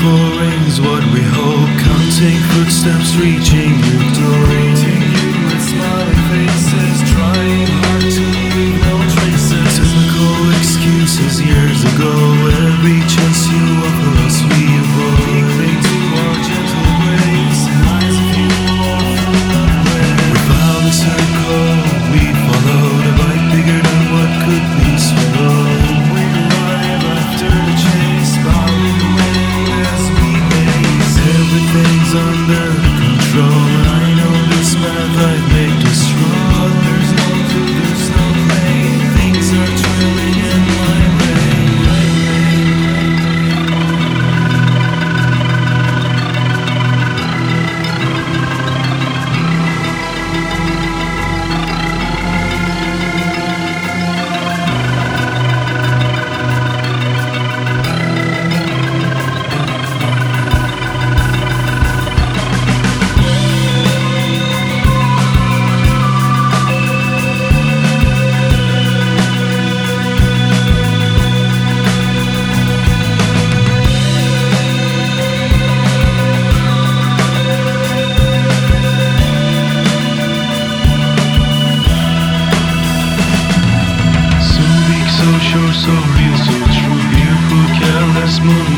for rings, what we hope. Counting footsteps reaching victory. show. moon